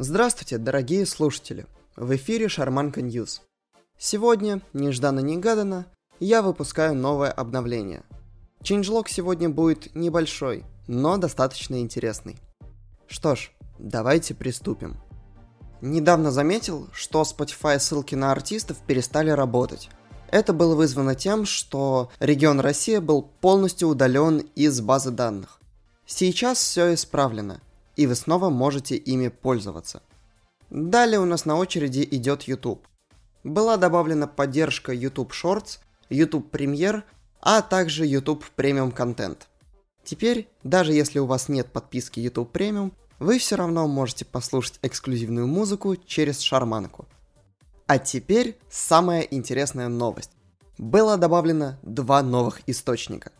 Здравствуйте, дорогие слушатели! В эфире Шарманка News. Сегодня, нежданно-негаданно, я выпускаю новое обновление. Changelog сегодня будет небольшой, но достаточно интересный. Что ж, давайте приступим. Недавно заметил, что Spotify ссылки на артистов перестали работать. Это было вызвано тем, что регион Россия был полностью удален из базы данных. Сейчас все исправлено, и вы снова можете ими пользоваться. Далее у нас на очереди идет YouTube. Была добавлена поддержка YouTube Shorts, YouTube Premiere, а также YouTube Premium Content. Теперь, даже если у вас нет подписки YouTube Premium, вы все равно можете послушать эксклюзивную музыку через шарманку. А теперь самая интересная новость. Было добавлено два новых источника.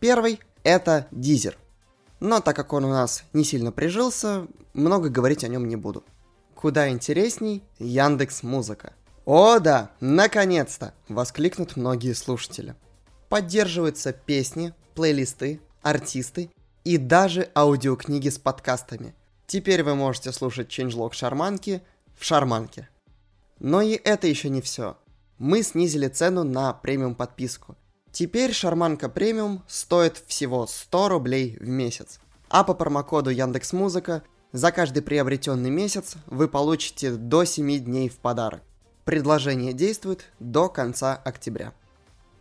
Первый – это Deezer. Но так как он у нас не сильно прижился, много говорить о нем не буду. Куда интересней Яндекс Музыка. О да, наконец-то! Воскликнут многие слушатели. Поддерживаются песни, плейлисты, артисты и даже аудиокниги с подкастами. Теперь вы можете слушать ченджлог Шарманки в Шарманке. Но и это еще не все. Мы снизили цену на премиум подписку. Теперь Шарманка премиум стоит всего 100 рублей в месяц. А по промокоду Яндекс Музыка за каждый приобретенный месяц вы получите до 7 дней в подарок. Предложение действует до конца октября.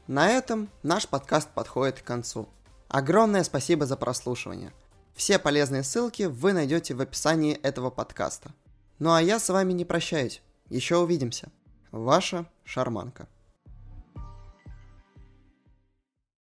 На этом наш подкаст подходит к концу. Огромное спасибо за прослушивание. Все полезные ссылки вы найдете в описании этого подкаста. Ну а я с вами не прощаюсь. Еще увидимся. Ваша Шарманка.